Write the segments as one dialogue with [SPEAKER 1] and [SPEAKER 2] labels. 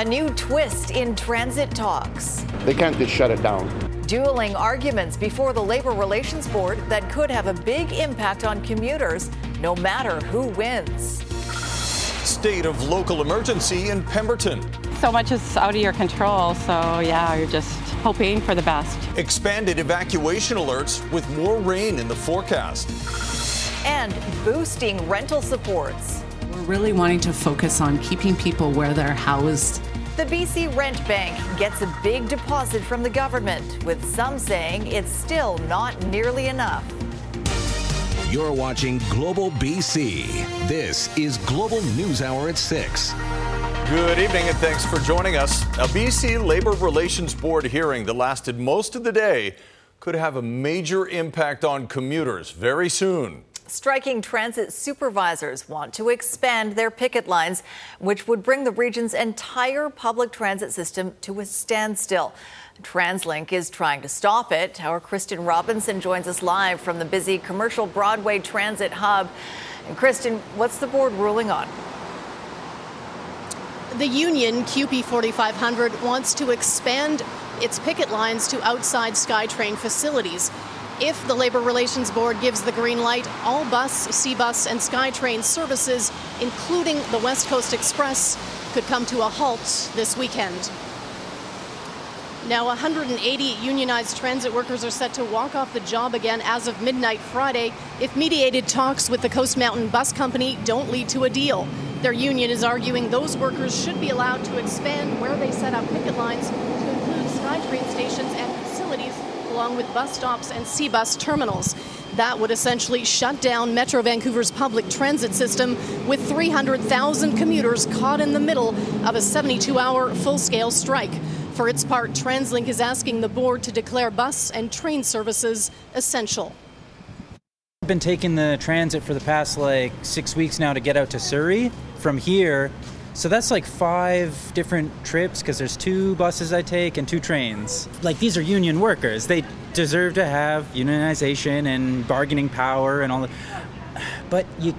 [SPEAKER 1] A new twist in transit talks.
[SPEAKER 2] They can't just shut it down.
[SPEAKER 1] Dueling arguments before the Labor Relations Board that could have a big impact on commuters, no matter who wins.
[SPEAKER 3] State of local emergency in Pemberton.
[SPEAKER 4] So much is out of your control, so yeah, you're just hoping for the best.
[SPEAKER 3] Expanded evacuation alerts with more rain in the forecast.
[SPEAKER 1] And boosting rental supports.
[SPEAKER 5] We're really wanting to focus on keeping people where they're housed
[SPEAKER 1] the BC Rent Bank gets a big deposit from the government, with some saying it's still not nearly enough.
[SPEAKER 6] You're watching Global BC. This is Global News Hour at 6.
[SPEAKER 3] Good evening and thanks for joining us. A BC Labor Relations Board hearing that lasted most of the day could have a major impact on commuters very soon.
[SPEAKER 1] Striking transit supervisors want to expand their picket lines, which would bring the region's entire public transit system to a standstill. TransLink is trying to stop it. Our Kristen Robinson joins us live from the busy commercial Broadway Transit Hub. And Kristen, what's the board ruling on?
[SPEAKER 7] The union, CUPE 4500, wants to expand its picket lines to outside SkyTrain facilities. If the Labor Relations Board gives the green light, all bus, SeaBus, and SkyTrain services, including the West Coast Express, could come to a halt this weekend. Now, 180 unionized transit workers are set to walk off the job again as of midnight Friday if mediated talks with the Coast Mountain Bus Company don't lead to a deal. Their union is arguing those workers should be allowed to expand where they set up picket lines to include SkyTrain stations and along with bus stops and sea bus terminals. That would essentially shut down Metro Vancouver's public transit system with 300,000 commuters caught in the middle of a 72 hour full scale strike. For its part, TransLink is asking the board to declare bus and train services essential.
[SPEAKER 8] I've been taking the transit for the past like six weeks now to get out to Surrey. From here, so that's like five different trips because there's two buses I take and two trains. Like these are union workers. They deserve to have unionization and bargaining power and all that. But you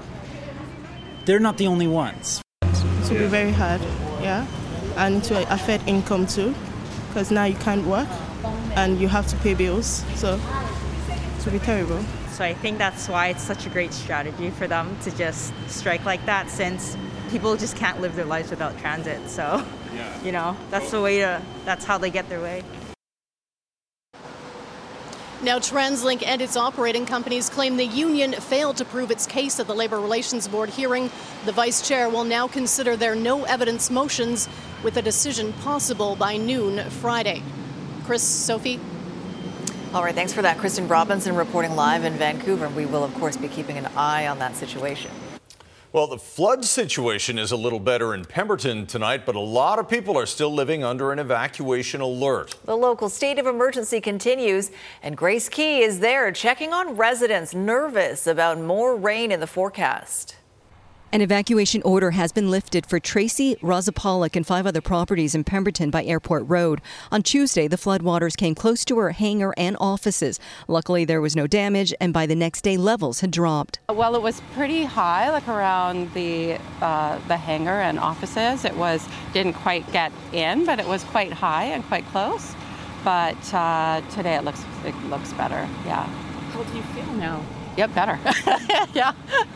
[SPEAKER 8] they're not the only ones.
[SPEAKER 9] It will be very hard, yeah. And to affect income too. Because now you can't work and you have to pay bills. So it will be terrible.
[SPEAKER 10] So I think that's why it's such a great strategy for them to just strike like that since people just can't live their lives without transit. So, yeah. you know, that's the way to, that's how they get their way.
[SPEAKER 7] Now, TransLink and its operating companies claim the union failed to prove its case at the Labor Relations Board hearing. The vice chair will now consider their no evidence motions with a decision possible by noon Friday. Chris, Sophie?
[SPEAKER 1] All right, thanks for that. Kristen Robinson reporting live in Vancouver. We will, of course, be keeping an eye on that situation.
[SPEAKER 3] Well, the flood situation is a little better in Pemberton tonight, but a lot of people are still living under an evacuation alert.
[SPEAKER 1] The local state of emergency continues, and Grace Key is there checking on residents nervous about more rain in the forecast.
[SPEAKER 11] An evacuation order has been lifted for Tracy, Rosa Pollock, and five other properties in Pemberton by Airport Road. On Tuesday, the floodwaters came close to her hangar and offices. Luckily, there was no damage, and by the next day, levels had dropped.
[SPEAKER 4] Well, it was pretty high, like around the uh, the hangar and offices. It was didn't quite get in, but it was quite high and quite close. But uh, today, it looks it looks better. Yeah.
[SPEAKER 5] How do you feel now?
[SPEAKER 4] Yep, better. yeah.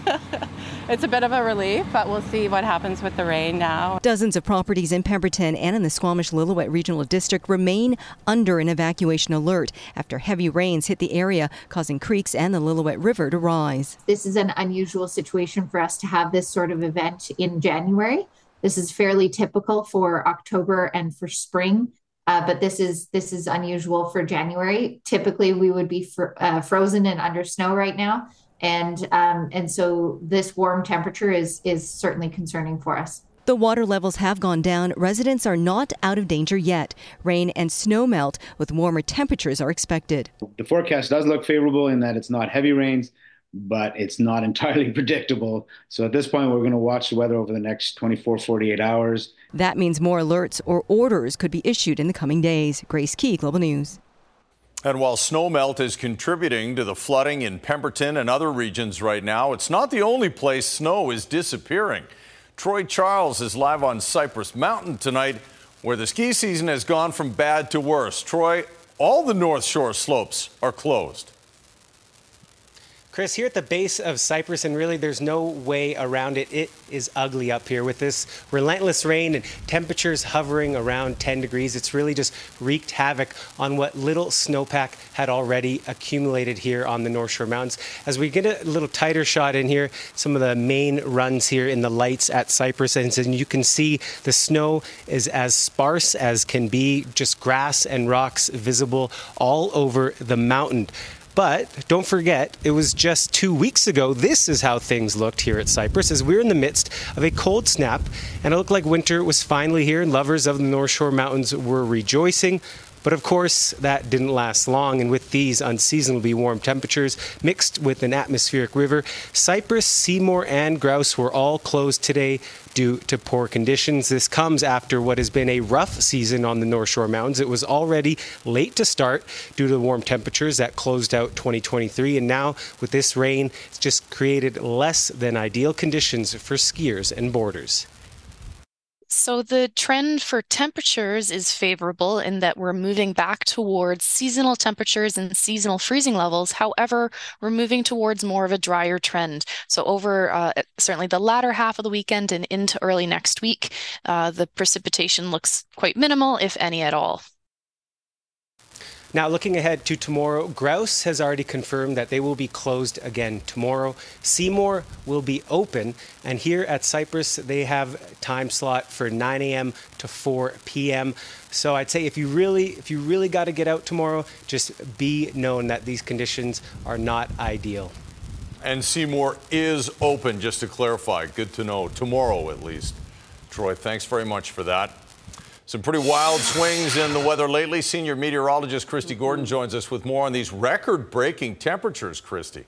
[SPEAKER 4] it's a bit of a relief, but we'll see what happens with the rain now.
[SPEAKER 11] Dozens of properties in Pemberton and in the Squamish Lillooet Regional District remain under an evacuation alert after heavy rains hit the area, causing creeks and the Lillooet River to rise.
[SPEAKER 12] This is an unusual situation for us to have this sort of event in January. This is fairly typical for October and for spring. Uh, but this is this is unusual for January. Typically, we would be fr- uh, frozen and under snow right now, And um, and so this warm temperature is is certainly concerning for us.
[SPEAKER 11] The water levels have gone down. Residents are not out of danger yet. Rain and snow melt with warmer temperatures are expected.
[SPEAKER 13] The forecast does look favorable in that it's not heavy rains, but it's not entirely predictable. So at this point, we're going to watch the weather over the next 24, 48 hours.
[SPEAKER 11] That means more alerts or orders could be issued in the coming days. Grace Key, Global News.
[SPEAKER 3] And while snowmelt is contributing to the flooding in Pemberton and other regions right now, it's not the only place snow is disappearing. Troy Charles is live on Cypress Mountain tonight, where the ski season has gone from bad to worse. Troy, all the North Shore slopes are closed.
[SPEAKER 14] Chris, here at the base of Cypress, and really there's no way around it. It is ugly up here with this relentless rain and temperatures hovering around 10 degrees. It's really just wreaked havoc on what little snowpack had already accumulated here on the North Shore Mountains. As we get a little tighter shot in here, some of the main runs here in the lights at Cypress, and you can see the snow is as sparse as can be, just grass and rocks visible all over the mountain. But don't forget, it was just two weeks ago. This is how things looked here at Cypress as we're in the midst of a cold snap, and it looked like winter was finally here, and lovers of the North Shore Mountains were rejoicing. But of course, that didn't last long, and with these unseasonably warm temperatures mixed with an atmospheric river, Cypress, Seymour, and Grouse were all closed today due to poor conditions. This comes after what has been a rough season on the North Shore Mountains. It was already late to start due to the warm temperatures that closed out 2023, and now with this rain, it's just created less than ideal conditions for skiers and boarders.
[SPEAKER 15] So the trend for temperatures is favorable in that we're moving back towards seasonal temperatures and seasonal freezing levels. However, we're moving towards more of a drier trend. So over uh, certainly the latter half of the weekend and into early next week, uh, the precipitation looks quite minimal, if any at all.
[SPEAKER 14] Now, looking ahead to tomorrow, Grouse has already confirmed that they will be closed again tomorrow. Seymour will be open, and here at Cypress, they have time slot for 9 a.m. to 4 p.m. So I'd say if you really, if you really got to get out tomorrow, just be known that these conditions are not ideal.
[SPEAKER 3] And Seymour is open, just to clarify. Good to know. Tomorrow, at least. Troy, thanks very much for that. Some pretty wild swings in the weather lately. Senior meteorologist Kristi Gordon joins us with more on these record breaking temperatures, Kristi.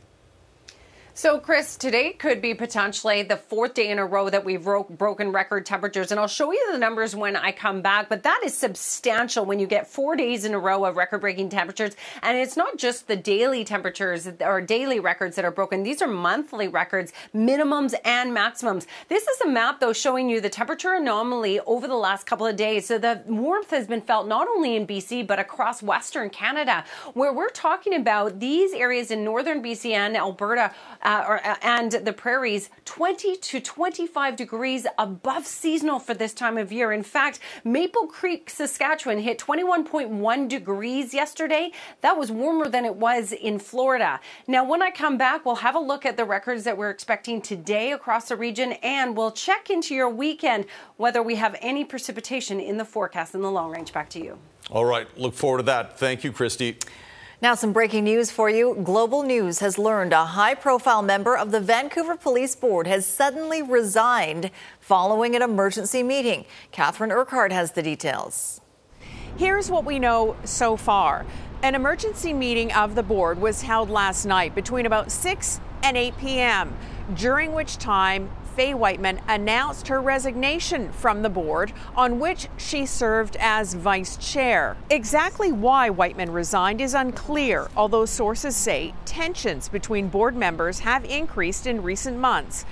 [SPEAKER 16] So, Chris, today could be potentially the fourth day in a row that we've ro- broken record temperatures. And I'll show you the numbers when I come back. But that is substantial when you get four days in a row of record breaking temperatures. And it's not just the daily temperatures or daily records that are broken, these are monthly records, minimums and maximums. This is a map, though, showing you the temperature anomaly over the last couple of days. So the warmth has been felt not only in BC, but across Western Canada, where we're talking about these areas in northern BC and Alberta uh, or, uh, and the prairies 20 to 25 degrees above seasonal for this time of year. In fact, Maple Creek, Saskatchewan hit 21.1 degrees yesterday. That was warmer than it was in Florida. Now, when I come back, we'll have a look at the records that we're expecting today across the region and we'll check into your weekend whether we have any precipitation in the forecast in the long range. Back to you.
[SPEAKER 3] All right. Look forward to that. Thank you, Kristi.
[SPEAKER 1] Now, some breaking news for you. Global News has learned a high profile member of the Vancouver Police Board has suddenly resigned following an emergency meeting. Catherine Urquhart has the details.
[SPEAKER 17] Here's what we know so far. An emergency meeting of the board was held last night between about 6 and 8 p.m., during which time Faye Wightman announced her resignation from the board, on which she served as vice chair. Exactly why Wightman resigned is unclear, although sources say tensions between board members have increased in recent months.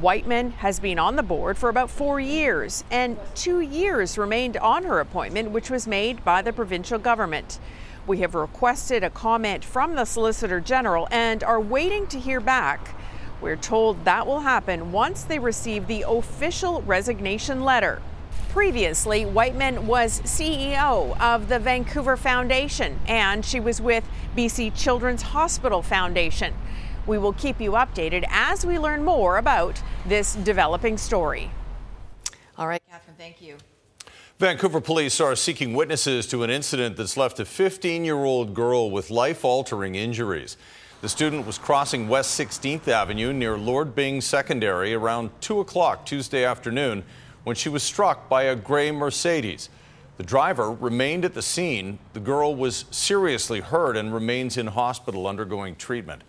[SPEAKER 17] Wightman has been on the board for about four years, and two years remained on her appointment, which was made by the provincial government. We have requested a comment from the Solicitor General and are waiting to hear back. We're told that will happen once they receive the official resignation letter. Previously, Wightman was CEO of the Vancouver Foundation and she was with BC Children's Hospital Foundation. We will keep you updated as we learn more about this developing story.
[SPEAKER 1] All right, Catherine, thank you.
[SPEAKER 3] Vancouver police are seeking witnesses to an incident that's left a 15 year old girl with life altering injuries. The student was crossing West 16th Avenue near Lord Byng Secondary around 2 o'clock Tuesday afternoon when she was struck by a gray Mercedes. The driver remained at the scene. The girl was seriously hurt and remains in hospital undergoing treatment.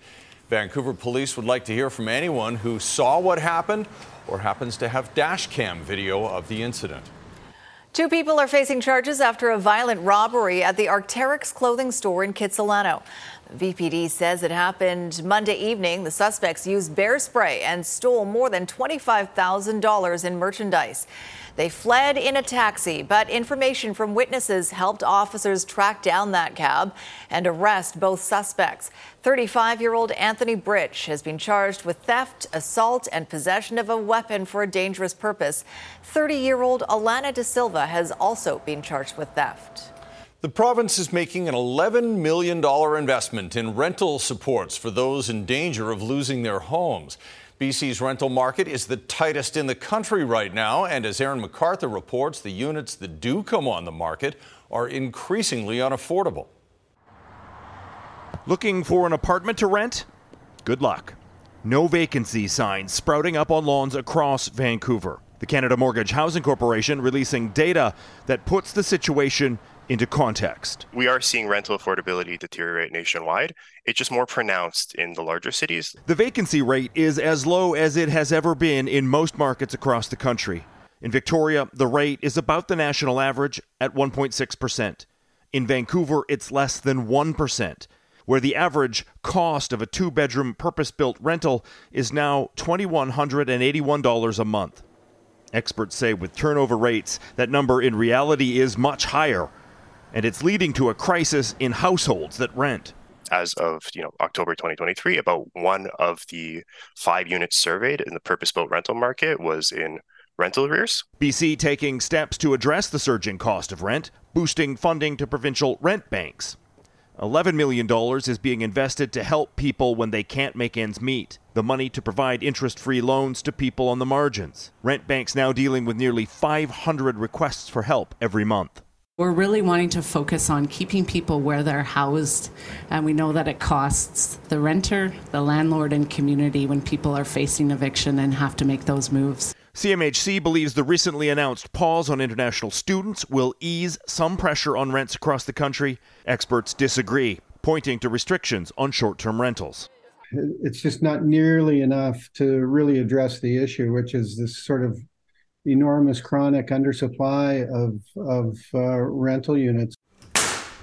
[SPEAKER 3] Vancouver police would like to hear from anyone who saw what happened or happens to have dash cam video of the incident.
[SPEAKER 1] Two people are facing charges after a violent robbery at the Arc'teryx clothing store in Kitsilano. VPD says it happened Monday evening. The suspects used bear spray and stole more than $25,000 in merchandise. They fled in a taxi, but information from witnesses helped officers track down that cab and arrest both suspects. 35 year old Anthony Britch has been charged with theft, assault, and possession of a weapon for a dangerous purpose. 30 year old Alana De Silva has also been charged with theft.
[SPEAKER 3] The province is making an $11 million investment in rental supports for those in danger of losing their homes. BC's rental market is the tightest in the country right now, and as Aaron MacArthur reports, the units that do come on the market are increasingly unaffordable.
[SPEAKER 18] Looking for an apartment to rent? Good luck. No vacancy signs sprouting up on lawns across Vancouver. The Canada Mortgage Housing Corporation releasing data that puts the situation into context.
[SPEAKER 19] We are seeing rental affordability deteriorate nationwide. It's just more pronounced in the larger cities.
[SPEAKER 18] The vacancy rate is as low as it has ever been in most markets across the country. In Victoria, the rate is about the national average at 1.6%. In Vancouver, it's less than 1%, where the average cost of a two bedroom purpose built rental is now $2,181 a month. Experts say with turnover rates, that number in reality is much higher and it's leading to a crisis in households that rent.
[SPEAKER 19] As of you know October 2023, about one of the five units surveyed in the purpose-built rental market was in rental arrears.
[SPEAKER 18] BC taking steps to address the surging cost of rent, boosting funding to provincial rent banks. $11 million is being invested to help people when they can't make ends meet. The money to provide interest free loans to people on the margins. Rent banks now dealing with nearly 500 requests for help every month.
[SPEAKER 5] We're really wanting to focus on keeping people where they're housed, and we know that it costs the renter, the landlord, and community when people are facing eviction and have to make those moves.
[SPEAKER 18] CMHC believes the recently announced pause on international students will ease some pressure on rents across the country. Experts disagree, pointing to restrictions on short term rentals.
[SPEAKER 20] It's just not nearly enough to really address the issue, which is this sort of enormous chronic undersupply of, of uh, rental units.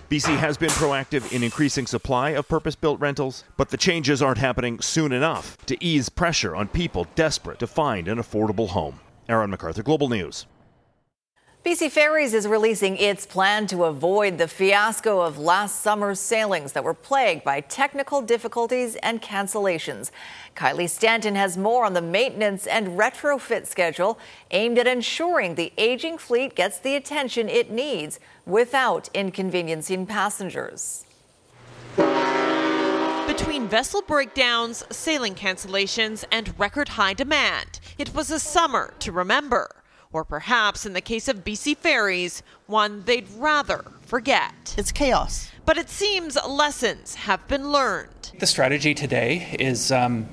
[SPEAKER 18] BC has been proactive in increasing supply of purpose built rentals, but the changes aren't happening soon enough to ease pressure on people desperate to find an affordable home. Aaron MacArthur, Global News.
[SPEAKER 1] BC Ferries is releasing its plan to avoid the fiasco of last summer's sailings that were plagued by technical difficulties and cancellations. Kylie Stanton has more on the maintenance and retrofit schedule aimed at ensuring the aging fleet gets the attention it needs without inconveniencing passengers.
[SPEAKER 21] Between vessel breakdowns, sailing cancellations, and record high demand, it was a summer to remember or perhaps in the case of BC Ferries, one they'd rather forget.
[SPEAKER 22] It's chaos.
[SPEAKER 21] But it seems lessons have been learned.
[SPEAKER 23] The strategy today is um,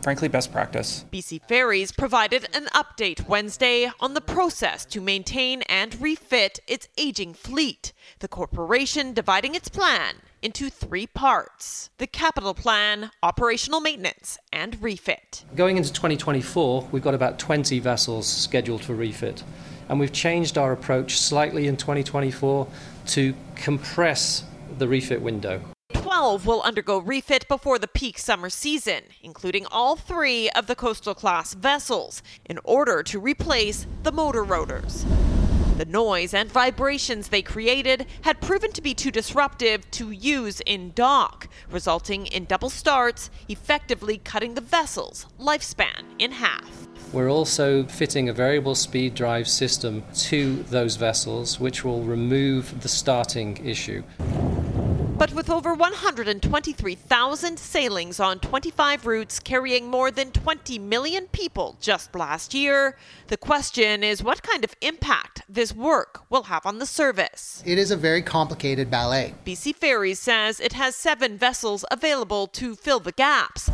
[SPEAKER 23] frankly best practice.
[SPEAKER 21] BC Ferries provided an update Wednesday on the process to maintain and refit its aging fleet, the corporation dividing its plan into three parts the capital plan, operational maintenance, and refit.
[SPEAKER 24] Going into 2024, we've got about 20 vessels scheduled for refit. And we've changed our approach slightly in 2024 to compress the refit window.
[SPEAKER 21] 12 will undergo refit before the peak summer season, including all three of the coastal class vessels, in order to replace the motor rotors. The noise and vibrations they created had proven to be too disruptive to use in dock, resulting in double starts, effectively cutting the vessel's lifespan in half.
[SPEAKER 24] We're also fitting a variable speed drive system to those vessels, which will remove the starting issue.
[SPEAKER 21] But with over 123,000 sailings on 25 routes carrying more than 20 million people just last year, the question is what kind of impact this work will have on the service.
[SPEAKER 25] It is a very complicated ballet.
[SPEAKER 21] BC Ferries says it has seven vessels available to fill the gaps,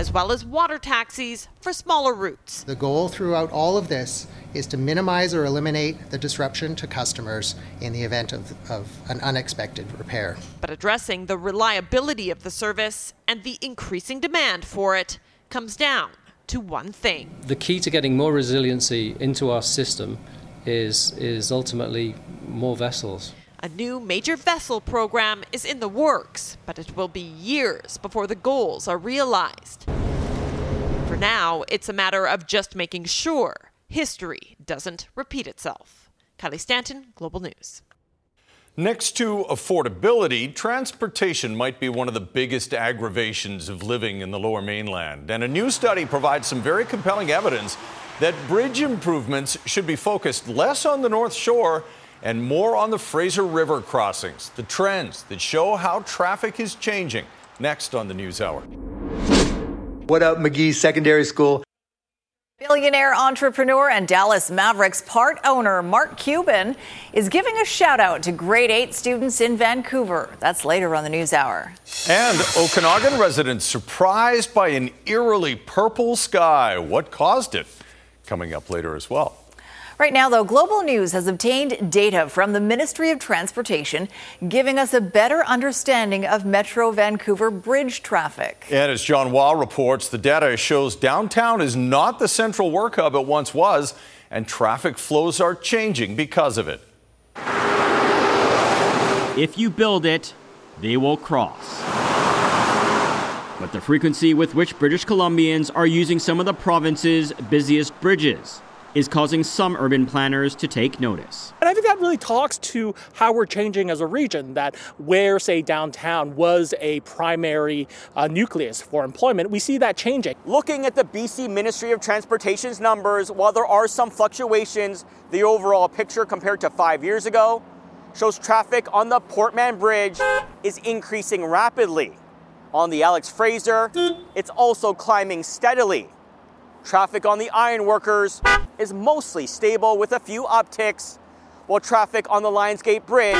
[SPEAKER 21] as well as water taxis for smaller routes.
[SPEAKER 25] The goal throughout all of this is to minimize or eliminate the disruption to customers in the event of, of an unexpected repair.
[SPEAKER 21] But addressing the reliability of the service and the increasing demand for it comes down to one thing.
[SPEAKER 24] The key to getting more resiliency into our system is, is ultimately more vessels.
[SPEAKER 21] A new major vessel program is in the works, but it will be years before the goals are realized. For now, it's a matter of just making sure history doesn't repeat itself. Kylie Stanton, Global News.
[SPEAKER 3] Next to affordability, transportation might be one of the biggest aggravations of living in the lower mainland. And a new study provides some very compelling evidence that bridge improvements should be focused less on the North Shore and more on the Fraser River crossings, the trends that show how traffic is changing. Next on the News Hour.
[SPEAKER 26] What up, Magee Secondary School?
[SPEAKER 1] Billionaire entrepreneur and Dallas Mavericks part owner Mark Cuban is giving a shout out to grade 8 students in Vancouver. That's later on the News Hour.
[SPEAKER 3] And Okanagan residents surprised by an eerily purple sky. What caused it? Coming up later as well.
[SPEAKER 1] Right now, though, Global News has obtained data from the Ministry of Transportation, giving us a better understanding of Metro Vancouver bridge traffic.
[SPEAKER 3] And as John Hua reports, the data shows downtown is not the central work hub it once was, and traffic flows are changing because of it.
[SPEAKER 27] If you build it, they will cross. But the frequency with which British Columbians are using some of the province's busiest bridges is causing some urban planners to take notice.
[SPEAKER 28] And I think that really talks to how we're changing as a region, that where, say, downtown was a primary uh, nucleus for employment, we see that changing.
[SPEAKER 22] Looking at the BC Ministry of Transportation's numbers, while there are some fluctuations, the overall picture compared to five years ago shows traffic on the Port Mann Bridge is increasing rapidly. On the Alex Fraser, it's also climbing steadily. Traffic on the Ironworkers is mostly stable with a few upticks, while traffic on the Lions Gate Bridge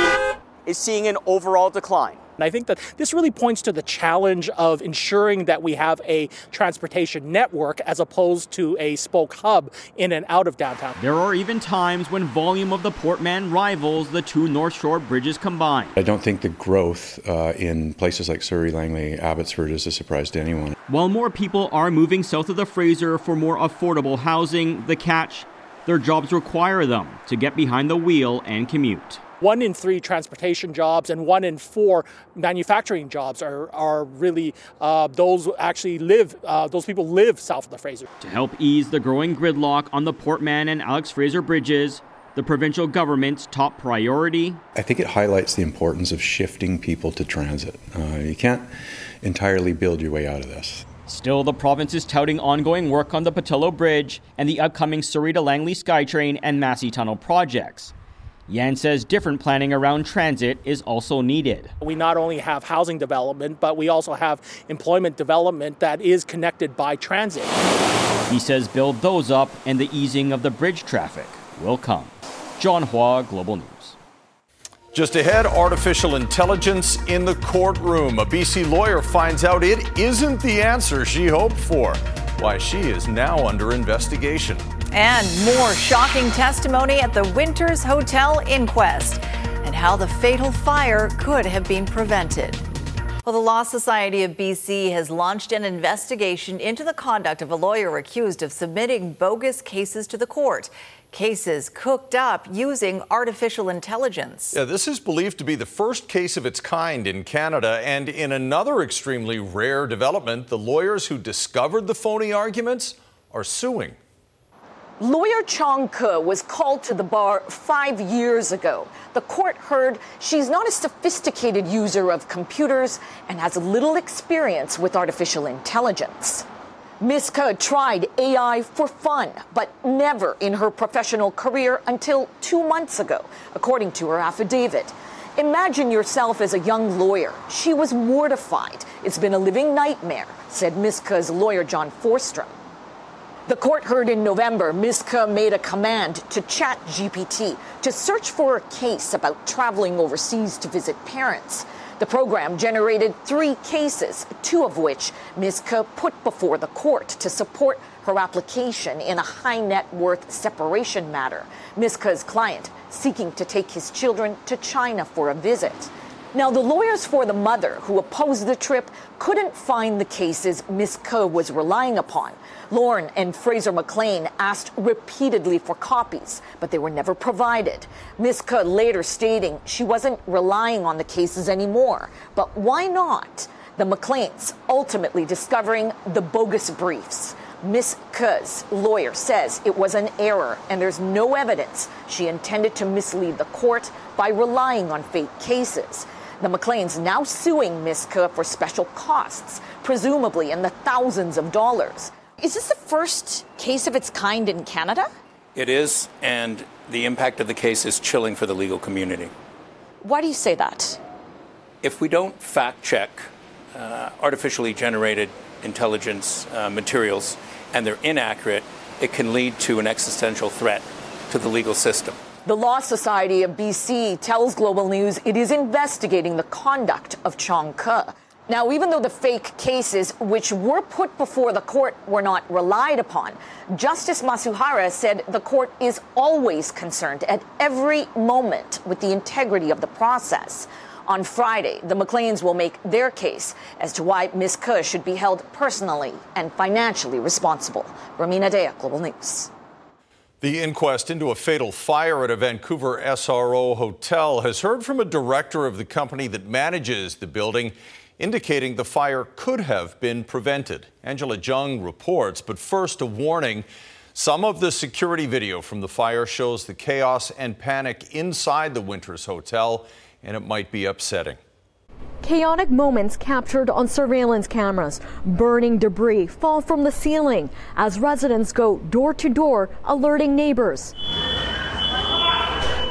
[SPEAKER 22] is seeing an overall decline.
[SPEAKER 28] And I think that this really points to the challenge of ensuring that we have a transportation network as opposed to a spoke hub in and out of downtown.
[SPEAKER 27] There are even times when volume of the Port Mann rivals the two North Shore bridges combined.
[SPEAKER 13] I don't think the growth uh, in places like Surrey, Langley, Abbotsford is a surprise to anyone.
[SPEAKER 27] While more people are moving south of the Fraser for more affordable housing, the catch their jobs require them to get behind the wheel and commute
[SPEAKER 28] one in three transportation jobs and one in four manufacturing jobs are, are really uh, those actually live, uh, those people live south of the Fraser.
[SPEAKER 27] To help ease the growing gridlock on the Port Mann and Alex Fraser bridges, the provincial government's top priority.
[SPEAKER 13] I think it highlights the importance of shifting people to transit. Uh, you can't entirely build your way out of this.
[SPEAKER 27] Still, the province is touting ongoing work on the Pattullo Bridge and the upcoming Surrey to Langley SkyTrain and Massey Tunnel projects. Yan says different planning around transit is also needed.
[SPEAKER 28] We not only have housing development, but we also have employment development that is connected by transit.
[SPEAKER 27] He says build those up and the easing of the bridge traffic will come. John Hua, Global News.
[SPEAKER 3] Just ahead, artificial intelligence in the courtroom. A BC lawyer finds out it isn't the answer she hoped for. Why she is now under investigation.
[SPEAKER 1] And more shocking testimony at the Winters Hotel inquest and how the fatal fire could have been prevented. Well, the Law Society of BC has launched an investigation into the conduct of a lawyer accused of submitting bogus cases to the court. Cases cooked up using artificial intelligence.
[SPEAKER 3] Yeah, this is believed to be the first case of its kind in Canada. And in another extremely rare development, the lawyers who discovered the phony arguments are suing.
[SPEAKER 29] Lawyer Chong Ke was called to the bar five years ago. The court heard she's not a sophisticated user of computers and has little experience with artificial intelligence. Ms. Ke tried AI for fun, but never in her professional career until two months ago, according to her affidavit. Imagine yourself as a young lawyer. She was mortified. It's been a living nightmare, said Ms. Ke's lawyer, John Forstrom. The court heard in November Ms. Ke made a command to ChatGPT to search for a case about traveling overseas to visit parents. The program generated three cases, two of which Ms. Ke put before the court to support her application in a high net worth separation matter. Ms. Ke's client seeking to take his children to China for a visit. Now, the lawyers for the mother who opposed the trip couldn't find the cases Ms. Ke was relying upon. Lorne and Fraser McLean asked repeatedly for copies, but they were never provided. Ms. Ke later stating she wasn't relying on the cases anymore. But why not? The McLeans ultimately discovering the bogus briefs. Ms. Ke's, lawyer, says it was an error and there's no evidence she intended to mislead the court by relying on fake cases. The McLeans now suing Ke for special costs, presumably in the thousands of dollars. Is this the first case of its kind in Canada?
[SPEAKER 30] It is, and the impact of the case is chilling for the legal community.
[SPEAKER 29] Why do you say that?
[SPEAKER 30] If we don't fact check uh, artificially generated intelligence uh, materials and they're inaccurate, it can lead to an existential threat to the legal system.
[SPEAKER 29] The Law Society of BC tells Global News it is investigating the conduct of Chong Ke. Now, even though the fake cases which were put before the court were not relied upon, Justice Masuhara said the court is always concerned at every moment with the integrity of the process. On Friday, the McLeans will make their case as to why Ms. Ke should be held personally and financially responsible. Rumina Daya, Global News.
[SPEAKER 3] The inquest into a fatal fire at a Vancouver SRO hotel has heard from a director of the company that manages the building indicating the fire could have been prevented. Angela Jung reports, but first a warning. Some of the security video from the fire shows the chaos and panic inside the Winters Hotel, and it might be upsetting.
[SPEAKER 31] Chaotic moments captured on surveillance cameras. Burning debris fall from the ceiling as residents go door to door alerting neighbors.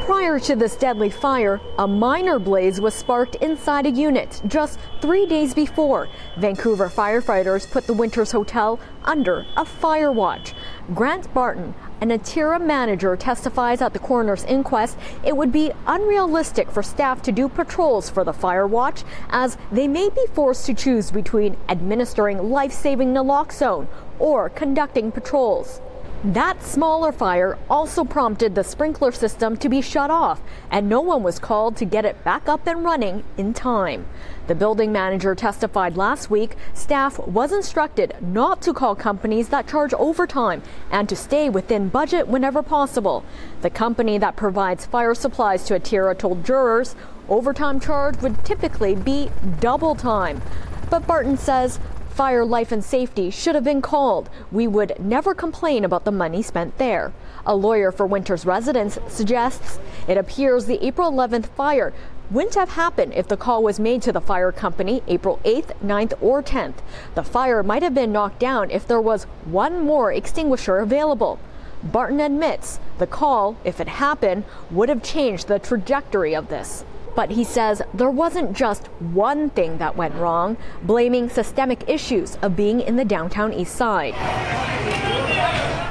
[SPEAKER 31] Prior to this deadly fire, a minor blaze was sparked inside a unit just three days before. Vancouver firefighters put the Winters Hotel under a fire watch. Grant Barton, an Atira manager, testifies at the coroner's inquest it would be unrealistic for staff to do patrols for the fire watch as they may be forced to choose between administering life saving naloxone or conducting patrols. That smaller fire also prompted the sprinkler system to be shut off, and no one was called to get it back up and running in time. The building manager testified last week staff was instructed not to call companies that charge overtime and to stay within budget whenever possible. The company that provides fire supplies to Atira told jurors overtime charge would typically be double time. But Barton says fire life and safety should have been called. We would never complain about the money spent there. A lawyer for Winters residents suggests it appears the April 11th fire wouldn't have happened if the call was made to the fire company April 8th, 9th, or 10th. The fire might have been knocked down if there was one more extinguisher available. Barton admits the call, if it happened, would have changed the trajectory of this. But he says there wasn't just one thing that went wrong, blaming systemic issues of being in the downtown east side.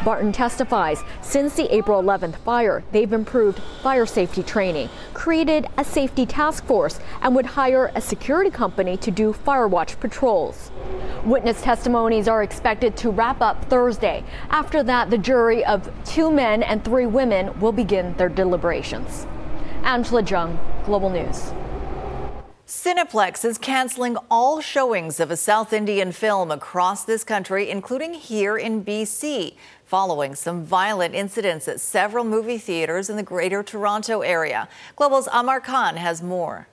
[SPEAKER 31] Barton testifies since the April 11th fire, they've improved fire safety training, created a safety task force, and would hire a security company to do fire watch patrols. Witness testimonies are expected to wrap up Thursday. After that, the jury of two men and three women will begin their deliberations. Angela Jung, Global News.
[SPEAKER 1] Cineplex is canceling all showings of a South Indian film across this country, including here in BC, following some violent incidents at several movie theaters in the Greater Toronto area. Global's Amar Khan has more.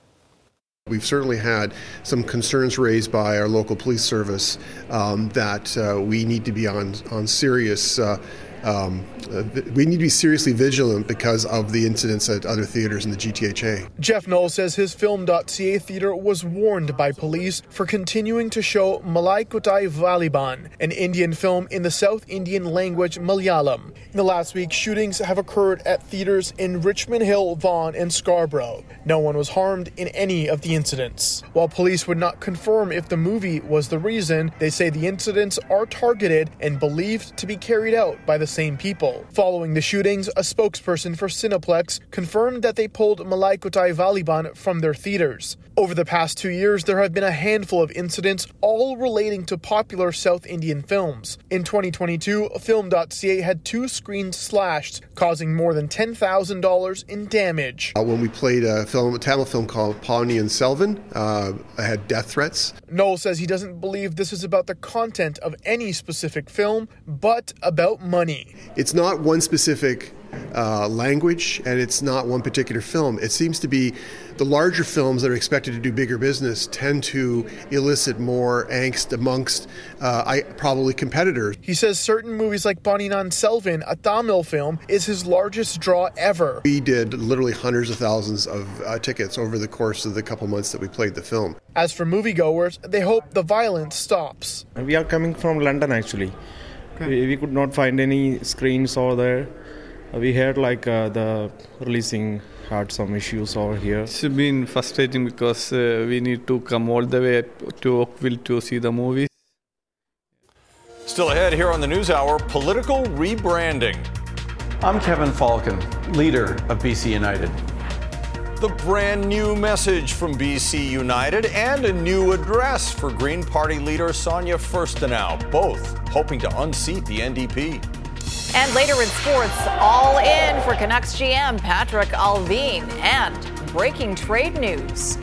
[SPEAKER 32] We've certainly had some concerns raised by our local police service um, that uh, we need to be on, on serious uh, um, uh, we need to be seriously vigilant because of the incidents at other theaters in the GTHA.
[SPEAKER 33] Jeff Knoll says his Film.ca theater was warned by police for continuing to show Malaikottai Vaaliban, an Indian film in the South Indian language Malayalam. In the last week, shootings have occurred at theaters in Richmond Hill, Vaughan, and Scarborough. No one was harmed in any of the incidents. While police would not confirm if the movie was the reason, they say the incidents are targeted and believed to be carried out by the same people. Following the shootings, a spokesperson for Cineplex confirmed that they pulled Malaikottai Vaaliban from their theaters. Over the past two years, there have been a handful of incidents, all relating to popular South Indian films. In 2022, Film.ca had two screens slashed, causing more than $10,000 in damage.
[SPEAKER 32] Uh, when we played a film, a Tamil film called Ponniyin Selvan, uh, I had death threats.
[SPEAKER 33] Knoll says he doesn't believe this is about the content of any specific film, but about money.
[SPEAKER 32] It's not one specific uh, language and it's not one particular film. It seems to be the larger films that are expected to do bigger business tend to elicit more angst amongst uh, I, probably competitors.
[SPEAKER 33] He says certain movies like Ponniyin Selvan, a Tamil film, is his largest draw ever.
[SPEAKER 32] We did literally hundreds of thousands of uh, tickets over the course of the couple months that we played the film.
[SPEAKER 33] As for moviegoers, they hope the violence stops.
[SPEAKER 34] We are coming from London actually. We, we could not find any screens over there. We had like uh, the releasing had some issues over here.
[SPEAKER 35] It's been frustrating because uh, we need to come all the way to Oakville to see the movies.
[SPEAKER 3] Still ahead here on the News Hour political rebranding.
[SPEAKER 36] I'm Kevin Falcon, leader of BC United.
[SPEAKER 3] The brand new message from BC United and a new address for Green Party leader Sonia Furstenau, both hoping to unseat the NDP.
[SPEAKER 1] And later in sports, all in for Canucks GM Patrick Allvin and breaking trade news.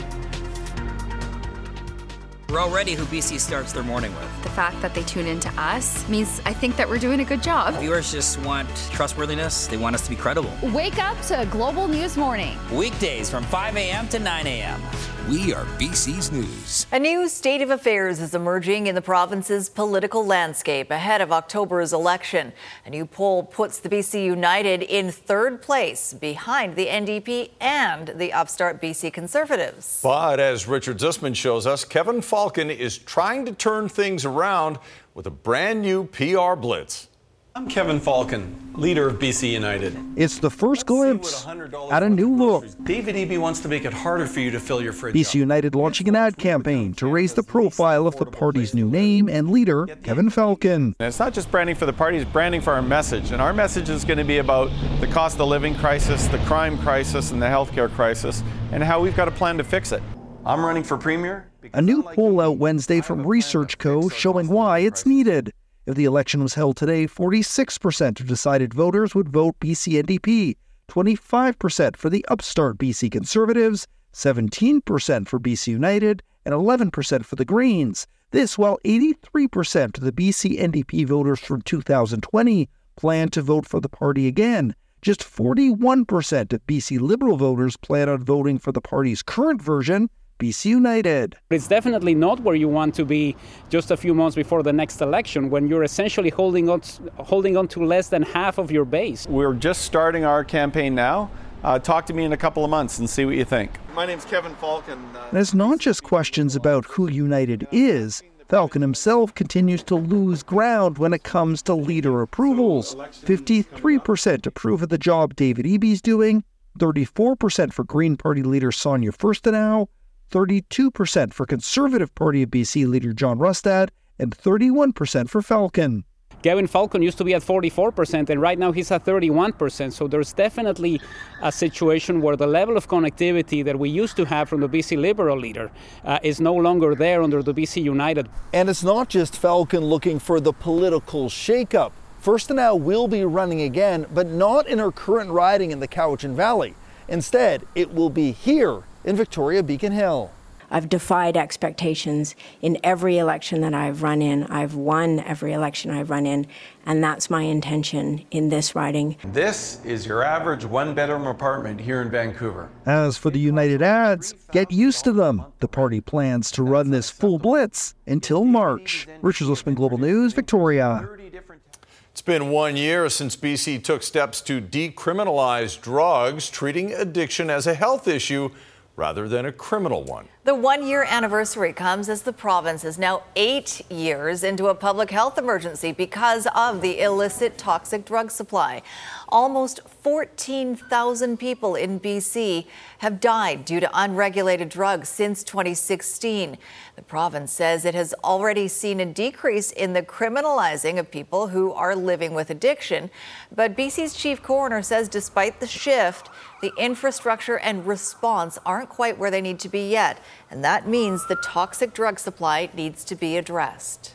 [SPEAKER 37] We're already who BC starts their morning with.
[SPEAKER 38] The fact that they tune into us means I think that we're doing a good job.
[SPEAKER 37] Viewers just want trustworthiness. They want us to be credible.
[SPEAKER 39] Wake up to Global News Morning.
[SPEAKER 37] Weekdays from 5 a.m. to 9 a.m.
[SPEAKER 40] We are BC's News.
[SPEAKER 1] A new state of affairs is emerging in the province's political landscape ahead of October's election. A new poll puts the BC United in third place behind the NDP and the upstart BC Conservatives.
[SPEAKER 3] But as Richard Zussman shows us, Kevin Falcon is trying to turn things around with a brand new PR blitz.
[SPEAKER 36] I'm Kevin Falcon, leader of BC United.
[SPEAKER 41] It's the first glimpse at a new look.
[SPEAKER 36] David Eby wants to make it harder for you to fill your fridge.
[SPEAKER 41] BC United launching an ad campaign to raise the profile of the party's new name and leader, Kevin Falcon.
[SPEAKER 36] And it's not just branding for the party, it's branding for our message. And our message is going to be about the cost of living crisis, the crime crisis, and the healthcare crisis, and how we've got a plan to fix it. I'm running for premier.
[SPEAKER 41] A new poll out Wednesday from Research Co. showing why it's needed. If the election was held today, 46% of decided voters would vote BC NDP, 25% for the upstart BC Conservatives, 17% for BC United, and 11% for the Greens. This while 83% of the BC NDP voters from 2020 plan to vote for the party again. Just 41% of BC Liberal voters plan on voting for the party's current version, BC United.
[SPEAKER 42] It's definitely not where you want to be just a few months before the next election when you're essentially holding on, holding on to less than half of your base.
[SPEAKER 36] We're just starting our campaign now. Uh, talk to me in a couple of months and see what you think. My name's Kevin Falcon. Uh,
[SPEAKER 41] and it's not just questions about who United is. Falcon himself continues to lose ground when it comes to leader approvals. 53% approve of the job David Eby's doing, 34% for Green Party leader Sonia Furstenau, 32% for Conservative Party of BC leader John Rustad, and 31% for Falcon.
[SPEAKER 42] Gavin Falcon used to be at 44%, and right now he's at 31%. So there's definitely a situation where the level of connectivity that we used to have from the BC Liberal leader uh, is no longer there under the BC United.
[SPEAKER 41] And it's not just Falcon looking for the political shakeup. Furstenau will be running again, but not in her current riding in the Cowichan Valley. Instead, it will be here in Victoria Beacon Hill.
[SPEAKER 43] I've defied expectations in every election that I've run in. I've won every election I've run in, and that's my intention in this riding.
[SPEAKER 36] This is your average one bedroom apartment here in Vancouver.
[SPEAKER 41] As for the United ads, get used to them. The party plans to run this full blitz until March. Richard Zussman, Global News, Victoria.
[SPEAKER 3] It's been one year since BC took steps to decriminalize drugs, treating addiction as a health issue rather than a criminal one.
[SPEAKER 1] The one year anniversary comes as the province is now eight years into a public health emergency because of the illicit toxic drug supply. Almost 14,000 people in BC have died due to unregulated drugs since 2016. The province says it has already seen a decrease in the criminalizing of people who are living with addiction. But BC's chief coroner says despite the shift, the infrastructure and response aren't quite where they need to be yet. And that means the toxic drug supply needs to be addressed.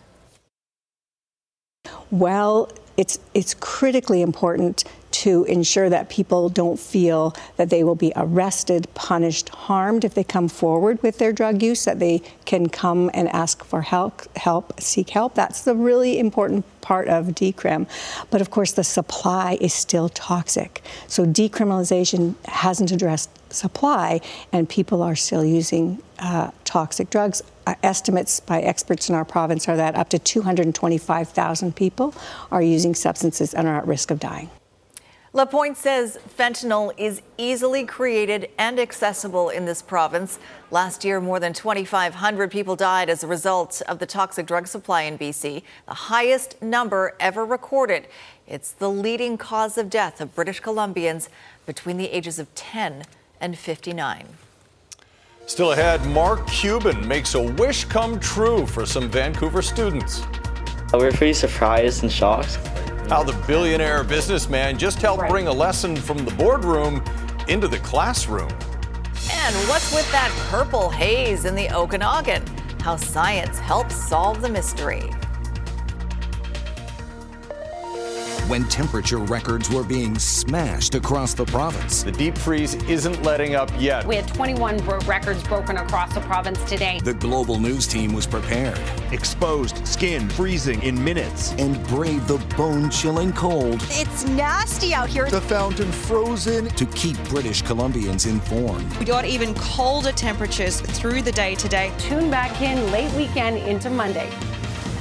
[SPEAKER 44] Well, it's, it's critically important to ensure that people don't feel that they will be arrested, punished, harmed if they come forward with their drug use, that they can come and ask for help, help, seek help. That's the really important part of decrim. But of course, the supply is still toxic. So decriminalization hasn't addressed supply, and people are still using uh, toxic drugs. Uh, estimates by experts in our province are that up to 225,000 people are using substances and are at risk of dying.
[SPEAKER 1] LaPointe says fentanyl is easily created and accessible in this province. Last year, more than 2,500 people died as a result of the toxic drug supply in BC, the highest number ever recorded. It's the leading cause of death of British Columbians between the ages of 10 and 59.
[SPEAKER 3] Still ahead, Mark Cuban makes a wish come true for some Vancouver students.
[SPEAKER 45] We're pretty surprised and shocked.
[SPEAKER 3] How the billionaire businessman just helped bring a lesson from the boardroom into the classroom.
[SPEAKER 1] And what's with that purple haze in the Okanagan? How science helps solve the mystery.
[SPEAKER 40] When temperature records were being smashed across the province.
[SPEAKER 3] The deep freeze isn't letting up yet.
[SPEAKER 16] We had 21 bro- records broken across the province today.
[SPEAKER 40] The global news team was prepared.
[SPEAKER 46] Exposed skin freezing in minutes.
[SPEAKER 40] And braved the bone chilling cold.
[SPEAKER 47] It's nasty out here.
[SPEAKER 46] The fountain frozen.
[SPEAKER 40] To keep British Columbians informed.
[SPEAKER 47] We got even colder temperatures through the day today.
[SPEAKER 16] Tune back in late weekend into Monday.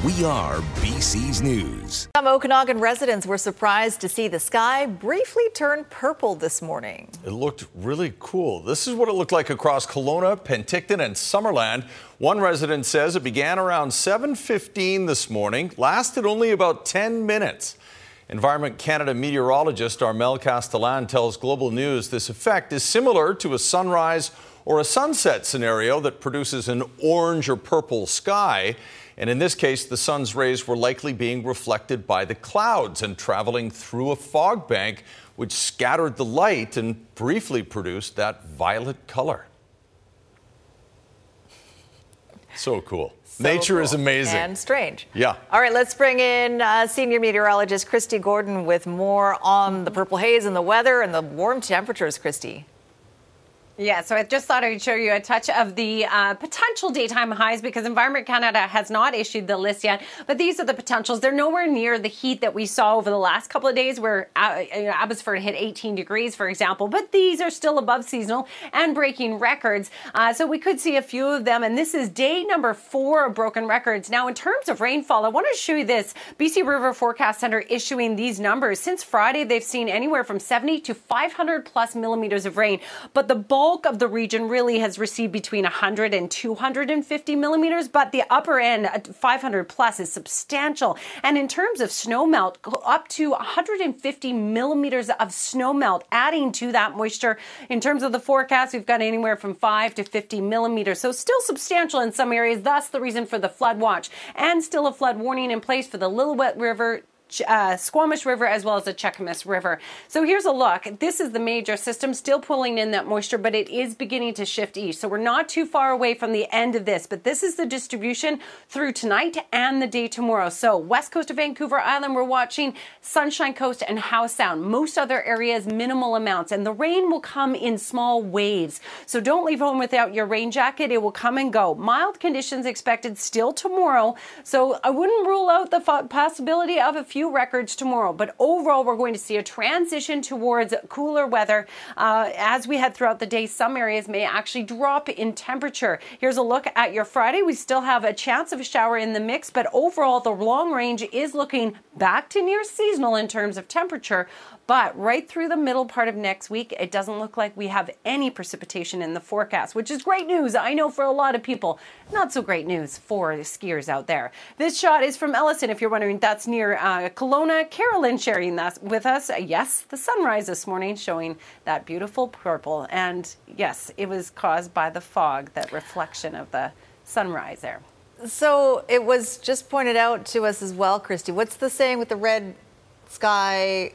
[SPEAKER 40] We are BC's News.
[SPEAKER 1] Some Okanagan residents were surprised to see the sky briefly turn purple this morning.
[SPEAKER 3] It looked really cool. This is what it looked like across Kelowna, Penticton, and Summerland. One resident says it began around 7:15 this morning, lasted only about 10 minutes. Environment Canada meteorologist Armel Castellan tells Global News this effect is similar to a sunrise or a sunset scenario that produces an orange or purple sky. And in this case, the sun's rays were likely being reflected by the clouds and traveling through a fog bank, which scattered the light and briefly produced that violet color. So cool.
[SPEAKER 1] So
[SPEAKER 3] Nature
[SPEAKER 1] cool.
[SPEAKER 3] is amazing.
[SPEAKER 1] And strange.
[SPEAKER 3] Yeah.
[SPEAKER 1] All right, let's bring in uh, senior meteorologist Kristi Gordon with more on the purple haze and the weather and the warm temperatures, Kristi.
[SPEAKER 16] Yeah, so I just thought I'd show you a touch of the uh, potential daytime highs because Environment Canada has not issued the list yet. But these are the potentials. They're nowhere near the heat that we saw over the last couple of days, where uh, Abbotsford hit 18 degrees, for example. But these are still above seasonal and breaking records. Uh, so we could see a few of them. And this is day number four of broken records. Now, in terms of rainfall, I want to show you this BC River Forecast Center issuing these numbers. Since Friday, they've seen anywhere from 70 to 500 plus millimeters of rain. But the bulk bulk of the region really has received between 100 and 250 millimeters, but the upper end, uh, 500 plus, is substantial. And in terms of snow melt, up to 150 millimeters of snow melt, adding to that moisture. In terms of the forecast, we've got anywhere from 5 to 50 millimeters, so still substantial in some areas. Thus, the reason for the flood watch and still a flood warning in place for the Lillooet River uh, Squamish River as well as the Cheakamus River. So here's a look. This is the major system still pulling in that moisture, but it is beginning to shift east. So we're not too far away from the end of this, but this is the distribution through tonight and the day tomorrow. So west coast of Vancouver Island, we're watching Sunshine Coast and Howe Sound. Most other areas, minimal amounts, and the rain will come in small waves. So don't leave home without your rain jacket. It will come and go. Mild conditions expected still tomorrow. So I wouldn't rule out the possibility of a few few records tomorrow, but overall, we're going to see a transition towards cooler weather. Uh, as we head throughout the day, some areas may actually drop in temperature. Here's a look at your Friday. We still have a chance of a shower in the mix, but overall, the long range is looking back to near seasonal in terms of temperature. But right through the middle part of next week, it doesn't look like we have any precipitation in the forecast, which is great news. I know for a lot of people, not so great news for skiers out there. This shot is from Ellison. If you're wondering, that's near uh, Kelowna. Carolyn sharing that with us. Yes, the sunrise this morning showing that beautiful purple. And yes, it was caused by the fog, that reflection of the sunrise there.
[SPEAKER 1] So it was just pointed out to us as well, Kristi. What's the saying with the red sky?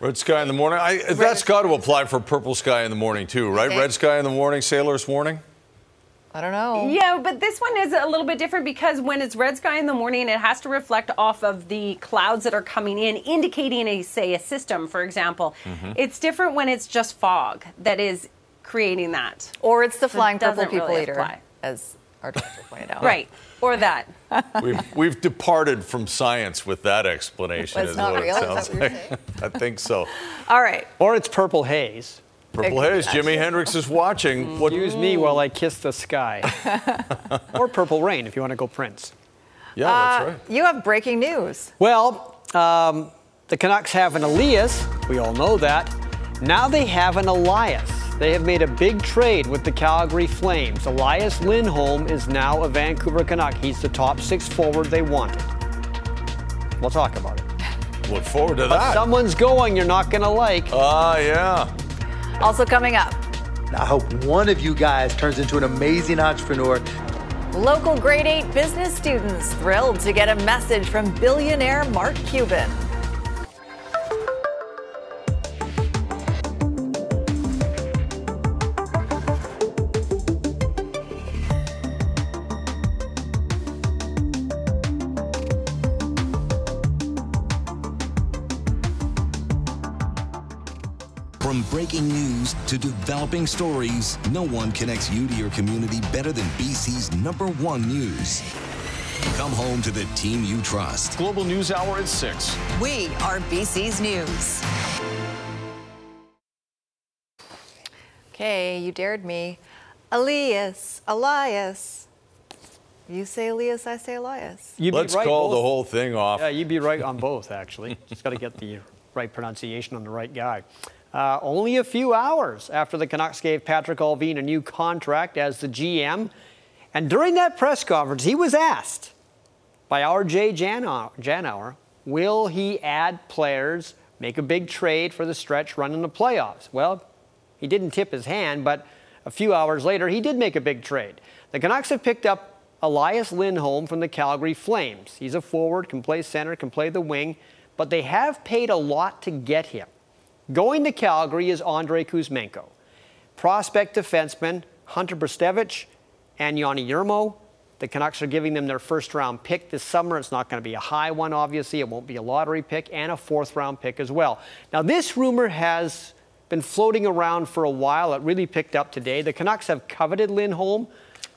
[SPEAKER 3] Red sky in the morning. I, that's got to apply for purple sky in the morning too, right? Red sky in the morning, sailor's warning.
[SPEAKER 1] I don't know.
[SPEAKER 16] Yeah, but this one is a little bit different because when it's red sky in the morning, it has to reflect off of the clouds that are coming in, indicating a say a system, for example.
[SPEAKER 1] Mhm.
[SPEAKER 16] It's different when it's just fog that is creating that.
[SPEAKER 1] Or it's the
[SPEAKER 16] So it
[SPEAKER 1] flying purple people
[SPEAKER 16] really
[SPEAKER 1] eater,
[SPEAKER 16] apply.
[SPEAKER 1] as our doctor pointed out.
[SPEAKER 16] Right. Or that.
[SPEAKER 3] We've, we've departed from science with that explanation.
[SPEAKER 1] It's
[SPEAKER 3] is
[SPEAKER 1] not
[SPEAKER 3] what
[SPEAKER 1] real?
[SPEAKER 3] it
[SPEAKER 1] Is that
[SPEAKER 3] sounds
[SPEAKER 1] what you're
[SPEAKER 3] like. I think so.
[SPEAKER 1] All right.
[SPEAKER 48] Or it's purple haze.
[SPEAKER 3] Purple haze. Jimi Hendrix is watching. What?
[SPEAKER 48] Excuse me while I kiss the sky. or purple rain if you want to go Prince.
[SPEAKER 3] Yeah,
[SPEAKER 1] Uh, that's right. You have breaking news.
[SPEAKER 48] Well, um, the Canucks have an Elias. We all know that. Now they have an Elias. They have made a big trade with the Calgary Flames. Elias Lindholm is now a Vancouver Canuck. He's the top six forward they wanted. We'll talk about it.
[SPEAKER 3] Look forward to
[SPEAKER 48] But
[SPEAKER 3] that.
[SPEAKER 48] someone's going you're not going to like.
[SPEAKER 3] Ah, yeah.
[SPEAKER 1] Also coming up,
[SPEAKER 49] I hope one of you guys turns into an amazing entrepreneur.
[SPEAKER 1] local grade 8 business students thrilled to get a message from billionaire Mark Cuban.
[SPEAKER 40] To developing stories, no one connects you to your community better than BC's number one news. Come home to the team you trust.
[SPEAKER 3] Global News Hour at 6.
[SPEAKER 50] We are BC's News.
[SPEAKER 1] Okay, you dared me. Elias, Elias. You say Elias, I say Elias.
[SPEAKER 48] You'd
[SPEAKER 3] Let's
[SPEAKER 48] right
[SPEAKER 3] call
[SPEAKER 48] both-
[SPEAKER 3] the whole thing off.
[SPEAKER 48] Yeah, you'd be right on both, actually. Just got to get the right pronunciation on the right guy. Uh, only a few hours after the Canucks gave Patrick Allvin a new contract as the GM. And during that press conference, he was asked by RJ Janauer, Janauer will he add players, make a big trade for the stretch run in the playoffs? Well, he didn't tip his hand, but a few hours later, he did make a big trade. The Canucks have picked up Elias Lindholm from the Calgary Flames. He's a forward, can play center, can play the wing, but they have paid a lot to get him. Going to Calgary is Andrei Kuzmenko. Prospect defenseman Hunter Brzustewicz and Joni Jurmo. The Canucks are giving them their first round pick this summer. It's not going to be a high one, obviously. It won't be a lottery pick, and a fourth round pick as well. Now, this rumor has been floating around for a while. It really picked up today. The Canucks have coveted Lindholm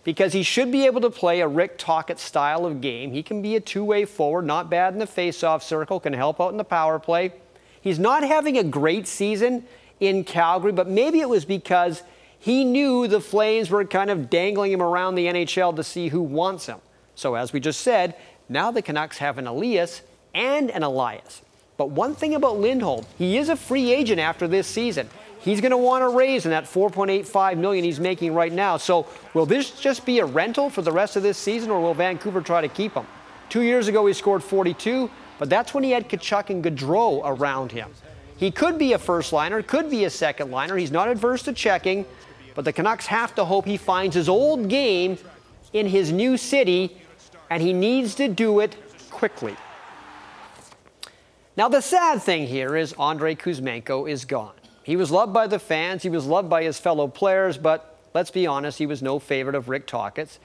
[SPEAKER 48] because he should be able to play a Rick Tocchet style of game. He can be a two way forward, not bad in the face-off circle, can help out in the power play. He's not having a great season in Calgary, but maybe it was because he knew the Flames were kind of dangling him around the NHL to see who wants him. So, as we just said, now the Canucks have an Elias and an Elias. But one thing about Lindholm, he is a free agent after this season. He's going to want a raise in that 4.85 million he's making right now. So, will this just be a rental for the rest of this season, or will Vancouver try to keep him? Two years ago, he scored 42, but that's when he had Tkachuk and Gaudreau around him. He could be a first liner, could be a second liner. He's not adverse to checking, but the Canucks have to hope he finds his old game in his new city, and he needs to do it quickly. Now, the sad thing here is Andrei Kuzmenko is gone. He was loved by the fans, he was loved by his fellow players, but let's be honest, he was no favorite of Rick Tocchet's.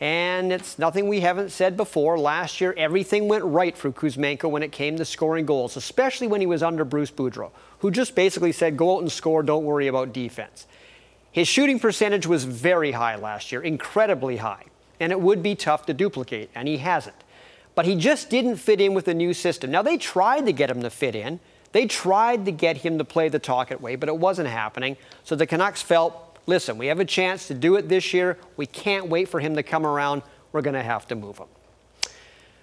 [SPEAKER 48] And it's nothing we haven't said before. Last year, everything went right for Kuzmenko when it came to scoring goals, especially when he was under Bruce Boudreau, who just basically said, go out and score, don't worry about defense. His shooting percentage was very high last year, incredibly high, and it would be tough to duplicate, and he hasn't. but he just didn't fit in with the new system. Now, they tried to get him to fit in. They tried to get him to play the Tocchet way, but it wasn't happening. So the Canucks felt, listen, we have a chance to do it this year. We can't wait for him to come around. We're going to have to move him.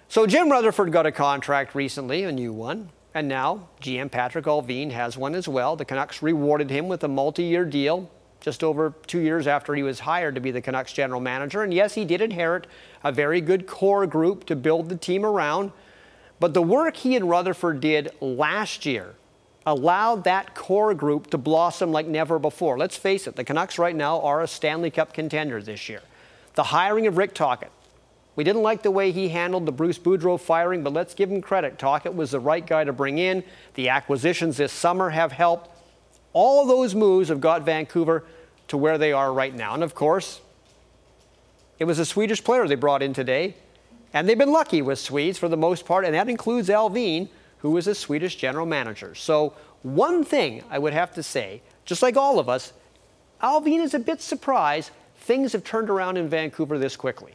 [SPEAKER 48] So Jim Rutherford got a contract recently, a new one. And now GM Patrick Allvin has one as well. The Canucks rewarded him with a multi year deal just over two years after he was hired to be the Canucks general manager. And yes, he did inherit a very good core group to build the team around. But the work he and Rutherford did last year allowed that core group to blossom like never before. Let's face it, the Canucks right now are a Stanley Cup contender this year. The hiring of Rick Tocchet, we didn't like the way he handled the Bruce Boudreau firing, but let's give him credit. Tocchet was the right guy to bring in. The acquisitions this summer have helped. All those moves have got Vancouver to where they are right now. And of course, it was a Swedish player they brought in today. And they've been lucky with Swedes for the most part, and that includes Allvin, who is a Swedish general manager. So, one thing I would have to say, just like all of us, Allvin is a bit surprised things have turned around in Vancouver this quickly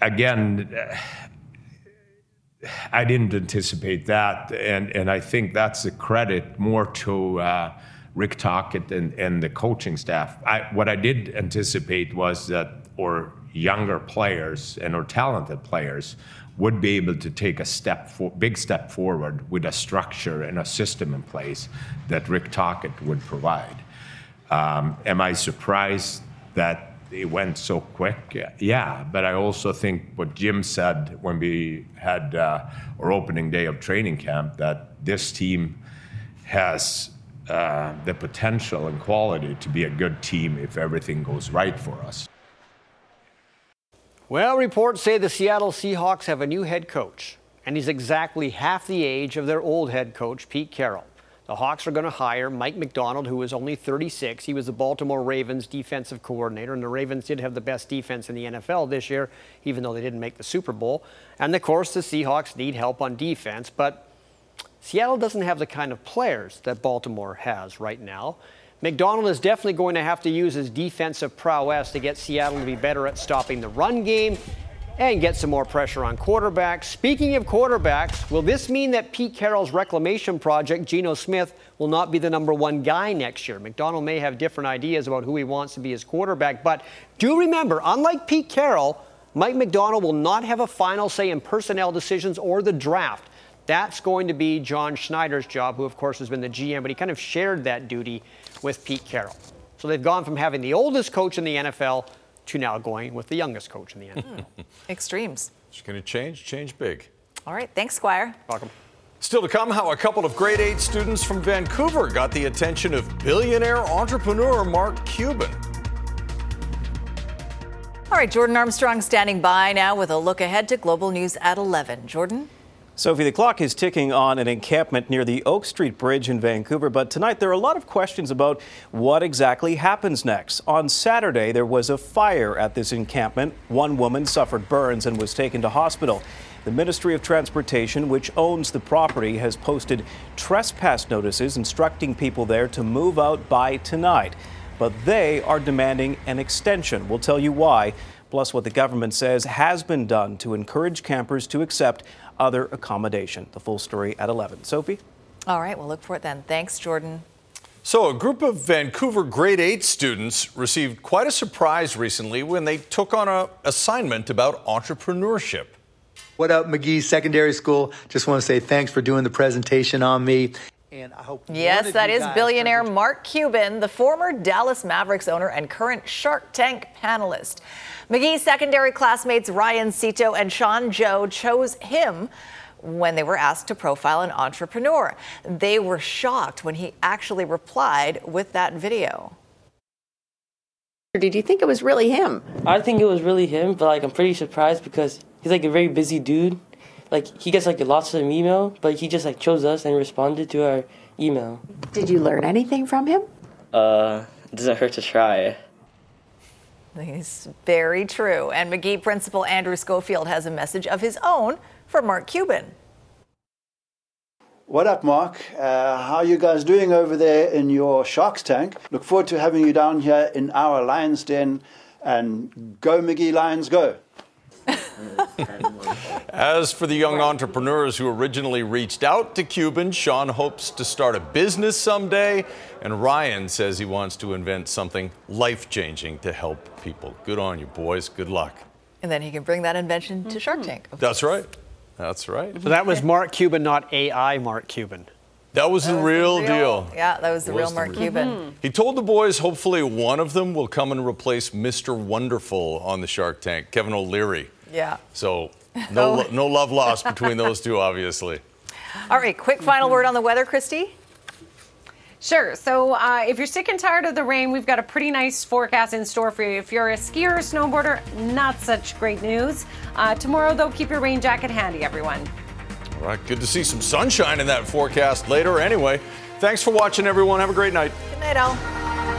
[SPEAKER 51] again, I didn't anticipate that, and and I think that's a credit more to uh, Rick Tocchet and, and the coaching staff. I, what I did anticipate was that or younger players and or talented players would be able to take a step for, big step forward with a structure and a system in place that Rick Tocchet would provide. Um, am I surprised that it went so quick. Yeah, but I also think what Jim said when we had uh, our opening day of training camp that this team has uh, the potential and quality to be a good team if everything goes right for us.
[SPEAKER 48] Well, reports say the Seattle Seahawks have a new head coach, and he's exactly half the age of their old head coach, Pete Carroll. The Hawks are going to hire Mike Macdonald, who is only 36. He was the Baltimore Ravens defensive coordinator, and the Ravens did have the best defense in the NFL this year, even though they didn't make the Super Bowl. And of course, the Seahawks need help on defense, but Seattle doesn't have the kind of players that Baltimore has right now. Macdonald is definitely going to have to use his defensive prowess to get Seattle to be better at stopping the run game and get some more pressure on quarterbacks. Speaking of quarterbacks, will this mean that Pete Carroll's reclamation project, Geno Smith, will not be the number one guy next year? Macdonald may have different ideas about who he wants to be his quarterback, but do remember, unlike Pete Carroll, Mike Macdonald will not have a final say in personnel decisions or the draft. That's going to be John Schneider's job, who, of course, has been the GM, but he kind of shared that duty with Pete Carroll. So they've gone from having the oldest coach in the NFL to now going with the youngest coach in the NFL. Hmm.
[SPEAKER 1] Extremes.
[SPEAKER 3] It's going to change, change big.
[SPEAKER 1] All right. Thanks, Squire.
[SPEAKER 48] Welcome.
[SPEAKER 3] Still to come, how a couple of grade eight students from Vancouver got the attention of billionaire entrepreneur Mark Cuban.
[SPEAKER 1] All right, Jordan Armstrong standing by now with a look ahead to global news at 11. Jordan?
[SPEAKER 52] Sophie, the clock is ticking on an encampment near the Oak Street Bridge in Vancouver, but tonight there are a lot of questions about what exactly happens next. On Saturday, there was a fire at this encampment. One woman suffered burns and was taken to hospital. The Ministry of Transportation, which owns the property, has posted trespass notices instructing people there to move out by tonight. But they are demanding an extension. We'll tell you why, plus what the government says has been done to encourage campers to accept other accommodation. The full story at 11. Sophie?
[SPEAKER 1] All right, we'll look for it then. Thanks, Jordan.
[SPEAKER 3] So, a group of Vancouver grade 8 students received quite a surprise recently when they took on an assignment about entrepreneurship.
[SPEAKER 49] What up, Magee Secondary School? Just want to say thanks for doing the presentation on me. And I hope
[SPEAKER 1] yes, that is billionaire Mark Cuban, the former Dallas Mavericks owner and current Shark Tank panelist. Magee's secondary classmates Ryan Sito and Sean Joe chose him when they were asked to profile an entrepreneur. They were shocked when he actually replied with that video.
[SPEAKER 53] Did you think it was really him?
[SPEAKER 54] I think it was really him, but like I'm pretty surprised because he's like a very busy dude. Like he gets like lots of email, but he just like chose us and responded to our email.
[SPEAKER 53] Did you learn anything from him?
[SPEAKER 45] Uh, it doesn't hurt to try.
[SPEAKER 1] It's very true. And Magee principal Andrew Schofield has a message of his own for Mark Cuban.
[SPEAKER 55] What up, Mark? Uh, how are you guys doing over there in your Sharks tank? Look forward to having you down here in our Lions Den. And go, Magee Lions, go.
[SPEAKER 3] As for the young entrepreneurs who originally reached out to Cuban, Sean hopes to start a business someday, and Ryan says he wants to invent something life changing to help people. Good on you, boys. Good luck.
[SPEAKER 1] And then he can bring that invention to Shark Tank.
[SPEAKER 3] That's right. That's right.
[SPEAKER 48] So that was Mark Cuban, not AI Mark Cuban.
[SPEAKER 3] That was the real deal.
[SPEAKER 1] Yeah, that was the
[SPEAKER 3] It
[SPEAKER 1] real
[SPEAKER 3] was the
[SPEAKER 1] Mark
[SPEAKER 3] real-
[SPEAKER 1] Cuban. Mm-hmm.
[SPEAKER 3] He told the boys hopefully one of them will come and replace Mr. Wonderful on the Shark Tank, Kevin O'Leary.
[SPEAKER 1] Yeah.
[SPEAKER 3] So no,
[SPEAKER 1] Oh.
[SPEAKER 3] no love lost between those two, obviously.
[SPEAKER 1] All right, quick final word on the weather, Kristi.
[SPEAKER 16] Sure. So uh, if you're sick and tired of the rain, we've got a pretty nice forecast in store for you. If you're a skier or snowboarder, not such great news. Uh, tomorrow, though, keep your rain jacket handy, everyone.
[SPEAKER 3] All right, good to see some sunshine in that forecast later. Anyway, thanks for watching, everyone. Have a great night.
[SPEAKER 1] Good night, all.